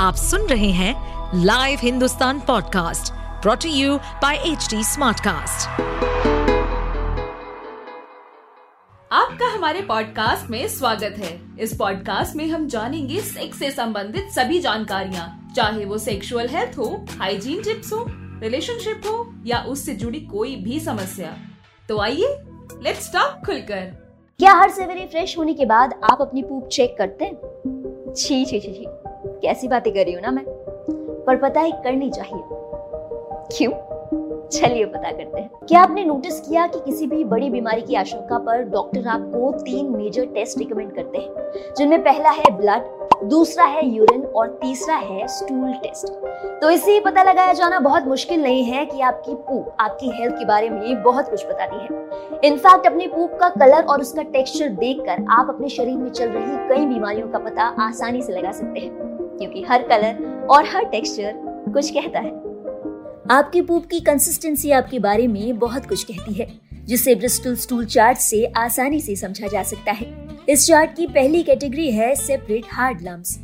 आप सुन रहे हैं live Hindustan podcast brought to you by H Smartcast. आपका हमारे पॉडकास्ट में स्वागत है। इस पॉडकास्ट में हम जानेंगे सेक्स से संबंधित सभी जानकारियाँ। चाहे वो सेक्सुअल हेल्थ हो हाइजीन टिप्स हो रिलेशनशिप हो या उससे जुड़ी कोई भी समस्या। तो आइए लेट्स टॉक खुलकर। क्या हर सवेरे फ्रेश होने के बाद आप अपनी पूप चेक करते हैं? छी छी छी छी। कैसी बातें कर रही हूँ ना मैं? पर पता है, करनी चाहिए। क्यों? चलिए पता करते हैं। क्या आपने नोटिस किया कि किसी भी बड़ी बीमारी की आशंका पर डॉक्टर आपको तीन मेजर टेस्ट रिकमेंड करते हैं? जिनमें पहला है ब्लड दूसरा है यूरिन और तीसरा है स्टूल टेस्ट तो इससे पता लगाया जाना बहुत मुश्किल नहीं है कि आपकी पूप आपकी हेल्थ के बारे में बहुत कुछ बताती है। इनफैक्ट अपनी पूप का कलर और उसका टेक्सचर देखकर आप अपने शरीर में चल रही कई बीमारियों का पता आसानी से लगा सकते हैं। क्योंकि हर कलर और हर टेक्सचर कुछ कहता है। आपकी पूप की कंसिस्टेंसी आपके बारे में बहुत कुछ कहती है, जिसे ब्रिस्टल स्टूल चार्ट से आसानी से समझा जा सकता है। इस चार्ट की पहली कैटेगरी है सेपरेट हार्ड लम्स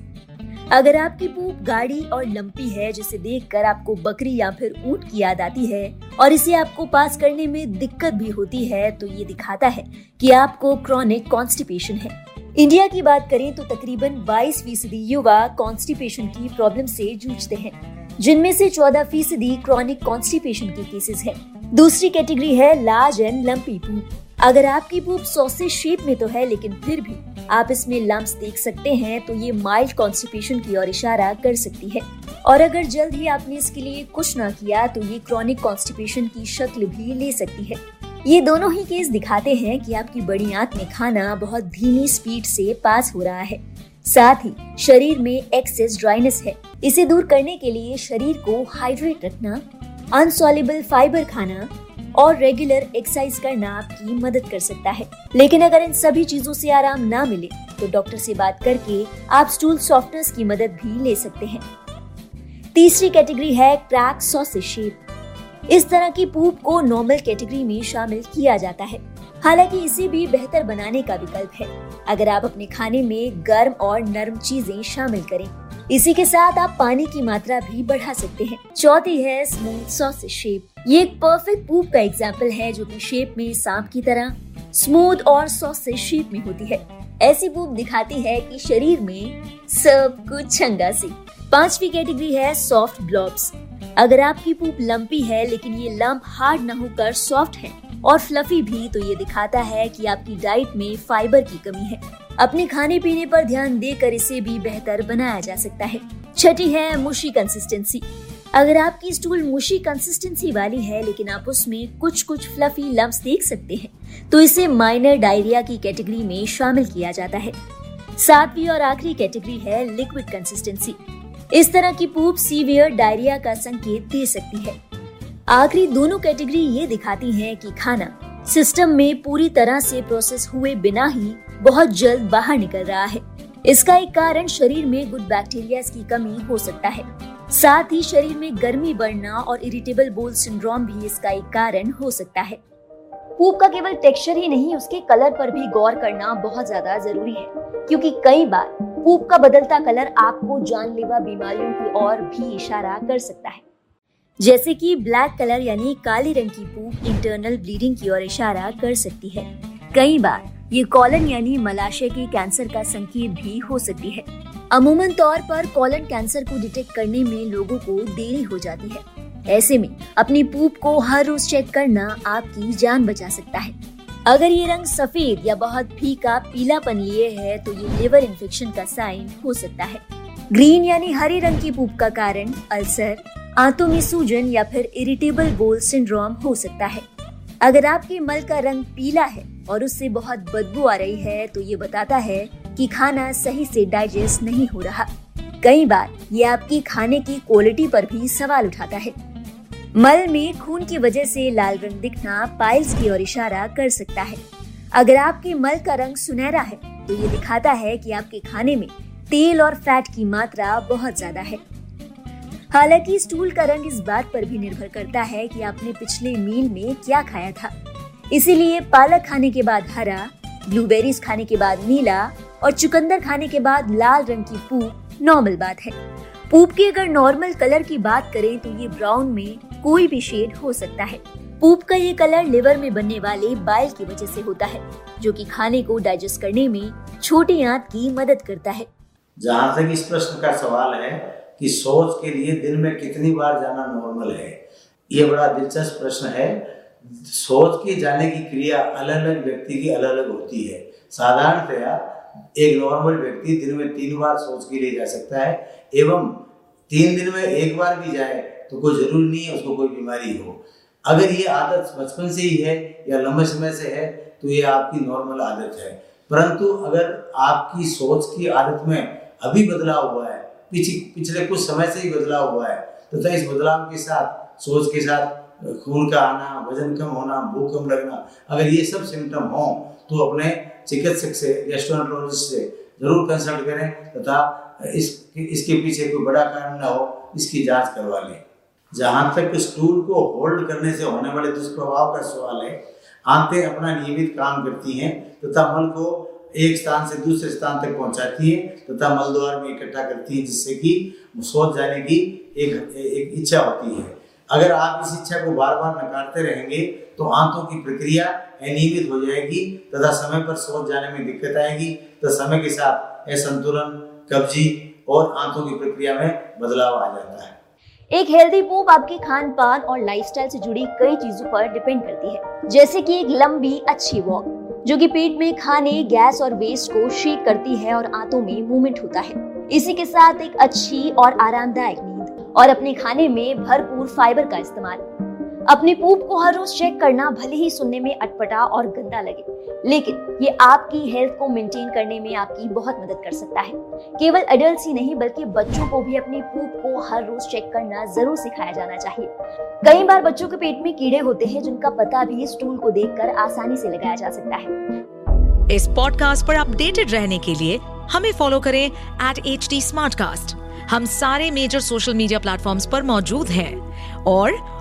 अगर आपकी पूप गाढ़ी और लंपी है, जिसे देखकर आपको बकरी या फिर ऊँट की याद आती है, और इसे आपको पास करने में दिक्कत भी होती है तो ये दिखाता है कि आपको क्रॉनिक कॉन्स्टिपेशन है। इंडिया की बात करें तो तकरीबन 22 फ़ीसदी युवा कॉन्स्टिपेशन की प्रॉब्लम से जूझते हैं, जिनमें से 14 फ़ीसदी क्रॉनिक कॉन्स्टिपेशन के केसेस हैं। दूसरी कैटेगरी है लार्ज एंड लंपी पूप अगर आपकी पूप सॉसेज शेप में तो है, लेकिन फिर भी आप इसमें लम्स देख सकते हैं तो ये माइल्ड कॉन्स्टिपेशन की ओर इशारा कर सकती है। और अगर जल्द ही आपने इसके लिए कुछ ना किया तो ये क्रॉनिक कॉन्स्टिपेशन की शक्ल भी ले सकती है। ये दोनों ही केस दिखाते हैं कि आपकी बड़ी आंत में खाना बहुत धीमी स्पीड से पास हो रहा है। साथ ही, शरीर में एक्सेस ड्राइनेस है। इसे दूर करने के लिए शरीर को हाइड्रेट रखना अनसॉलेबल फाइबर खाना और रेगुलर एक्सरसाइज करना आपकी मदद कर सकता है। लेकिन अगर इन सभी चीज़ों से आराम ना मिले तो डॉक्टर से बात करके आप स्टूल सॉफ्टनेस की मदद भी ले सकते हैं। तीसरी कैटेगरी है क्रैक सॉसेज शेप इस तरह की पूप को नॉर्मल कैटेगरी में शामिल किया जाता है। हालाँकि इसे भी बेहतर बनाने का विकल्प है। अगर आप अपने खाने में गर्म और नरम चीज़ें शामिल करें, इसी के साथ आप पानी की मात्रा भी बढ़ा सकते हैं। चौथी है स्मूथ सॉसेज शेप ये एक परफेक्ट पूप का एग्ज़ाम्पल है जो कि शेप में सांप की तरह स्मूथ और सॉसेज शेप में होती है। ऐसी पूप दिखाती है कि शरीर में सब कुछ चंगा सी। पांचवी कैटेगरी है सॉफ्ट ब्लॉब्स अगर आपकी पूप लंपी है, लेकिन ये लंप हार्ड न होकर सॉफ्ट है, और फ्लफी भी तो ये दिखाता है कि आपकी डाइट में फाइबर की कमी है। अपने खाने पीने पर ध्यान देकर इसे भी बेहतर बनाया जा सकता है। छठी है मुशी कंसिस्टेंसी अगर आपकी स्टूल मुशी कंसिस्टेंसी वाली है, लेकिन आप उसमें कुछ कुछ फ्लफी लम्स देख सकते हैं तो इसे माइनर डायरिया की कैटेगरी में शामिल किया जाता है। सातवीं और आखिरी कैटेगरी है लिक्विड कंसिस्टेंसी इस तरह की पूप सीवियर डायरिया का संकेत दे सकती है। आखिरी दोनों कैटेगरी ये दिखाती हैं कि खाना सिस्टम में पूरी तरह से प्रोसेस हुए बिना ही बहुत जल्द बाहर निकल रहा है। इसका एक कारण शरीर में गुड बैक्टीरिया की कमी हो सकता है। साथ ही शरीर में गर्मी बढ़ना और इरिटेबल बोल सिंड्रोम भी इसका एक कारण हो सकता है। पूप का केवल टेक्सचर ही नहीं, उसके कलर पर भी गौर करना बहुत ज़्यादा ज़रूरी है, क्योंकि कई बार पूप का बदलता कलर आपको जानलेवा बीमारियों की ओर भी इशारा कर सकता है। जैसे कि ब्लैक कलर यानी काले रंग की पूप इंटरनल ब्लीडिंग की ओर इशारा कर सकती है। कई बार ये कॉलन यानी मलाशय के कैंसर का संकेत भी हो सकती है। अमूमन तौर पर कॉलन कैंसर को डिटेक्ट करने में लोगों को देरी हो जाती है। ऐसे में अपनी पूप को हर रोज चेक करना आपकी जान बचा सकता है। अगर ये रंग सफ़ेद या बहुत फीका, पीलापन लिए है तो ये लिवर इन्फेक्शन का साइन हो सकता है। ग्रीन यानी हरे रंग की पूप का कारण अल्सर आंतों में सूजन या फिर इरिटेबल बोल सिंड्रोम हो सकता है। अगर आपके मल का रंग पीला है और उससे बहुत बदबू आ रही है तो ये बताता है कि खाना सही से डाइजेस्ट नहीं हो रहा। कई बार ये आपकी खाने की क्वालिटी पर भी सवाल उठाता है। मल में खून की वजह से लाल रंग दिखना पाइल्स की ओर इशारा कर सकता है। अगर आपके मल का रंग सुनहरा है तो ये दिखाता है कि आपके खाने में तेल और फैट की मात्रा बहुत ज़्यादा है। हालाँकि स्टूल का रंग इस बात पर भी निर्भर करता है कि आपने पिछले मील में क्या खाया था। इसीलिए पालक खाने के बाद हरा, ब्लूबेरीज खाने के बाद नीला और चुकंदर खाने के बाद लाल रंग की पूप नॉर्मल बात है। पूप की अगर नॉर्मल कलर की बात करें तो ये ब्राउन में कोई भी शेड हो सकता है। पूप का ये कलर लिवर में बनने वाले बाइल की वजह से होता है, जो कि खाने को डाइजेस्ट करने में छोटी आंत की मदद करता है। जहाँ तक इस प्रश्न का सवाल है कि सोच के लिए दिन में कितनी बार जाना नॉर्मल है, ये बड़ा दिलचस्प प्रश्न है। सोच के जाने की क्रिया अलग अलग व्यक्ति की अलग अलग होती है। साधारणतया एक नॉर्मल व्यक्ति दिन में तीन बार सोच के लिए जा सकता है, एवं तीन दिन में एक बार भी जाए तो कोई ज़रूरी नहीं है, उसको कोई बीमारी हो। अगर ये आदत बचपन से ही है या लंबे समय से है तो ये आपकी नॉर्मल आदत है। परंतु अगर आपकी सोच की आदत में अभी बदलाव हुआ है पिछले पिछले कुछ समय से ही बदलाव हुआ है तो इस बदलाव के साथ, सोच के साथ, खून का आना, वज़न कम होना, भूख कम लगना, अगर ये सब सिम्टम हो तो अपने चिकित्सक से गेस्ट्रोएंट्रोलॉजिस्ट से ज़रूर कंसल्ट करें, तथा इस इसके पीछे कोई बड़ा कारण ना हो, इसकी जाँच करवा लें। जहाँ तक स्टूल को होल्ड करने से होने वाले दुष्प्रभाव का सवाल है, आंतें अपना नियमित काम करती हैं, तथा मल को एक स्थान से दूसरे स्थान तक पहुंचाती है, तथा मल द्वार में इकट्ठा करती है, जिससे कि सोच जाने की एक एक इच्छा होती है। अगर आप इस इच्छा को बार बार नकारते रहेंगे तो आंतों की प्रक्रिया अनियमित हो जाएगी, तथा समय पर सोच जाने में दिक्कत आएगी तो समय के साथ असंतुलन, कब्जी और आंतों की प्रक्रिया में बदलाव आ जाता है। एक हेल्दी पूप आपके खान पान और लाइफस्टाइल से जुड़ी कई चीज़ों पर डिपेंड करती है। जैसे कि एक लंबी, अच्छी वॉक जो कि पेट में खाने गैस और वेस्ट को शेक करती है और आंतों में मूवमेंट होता है। इसी के साथ एक अच्छी और आरामदायक नींद और अपने खाने में भरपूर फाइबर का इस्तेमाल। अपने पूप को हर रोज चेक करना भले ही सुनने में अटपटा और गंदा लगे, लेकिन ये आपकी हेल्थ को मेंटेन करने में आपकी बहुत मदद कर सकता है। केवल एडल्ट ही नहीं, बल्कि बच्चों को भी अपनी पूप को हर रोज चेक करना ज़रूर सिखाया जाना चाहिए। कई बार बच्चों के पेट में कीड़े होते हैं, जिनका पता भी स्टूल को देखकर आसानी से लगाया जा सकता है। इस पॉडकास्ट पर अपडेटेड रहने के लिए हमें फॉलो करें एट एच हम सारे मेजर सोशल मीडिया प्लेटफॉर्म पर मौजूद हैं और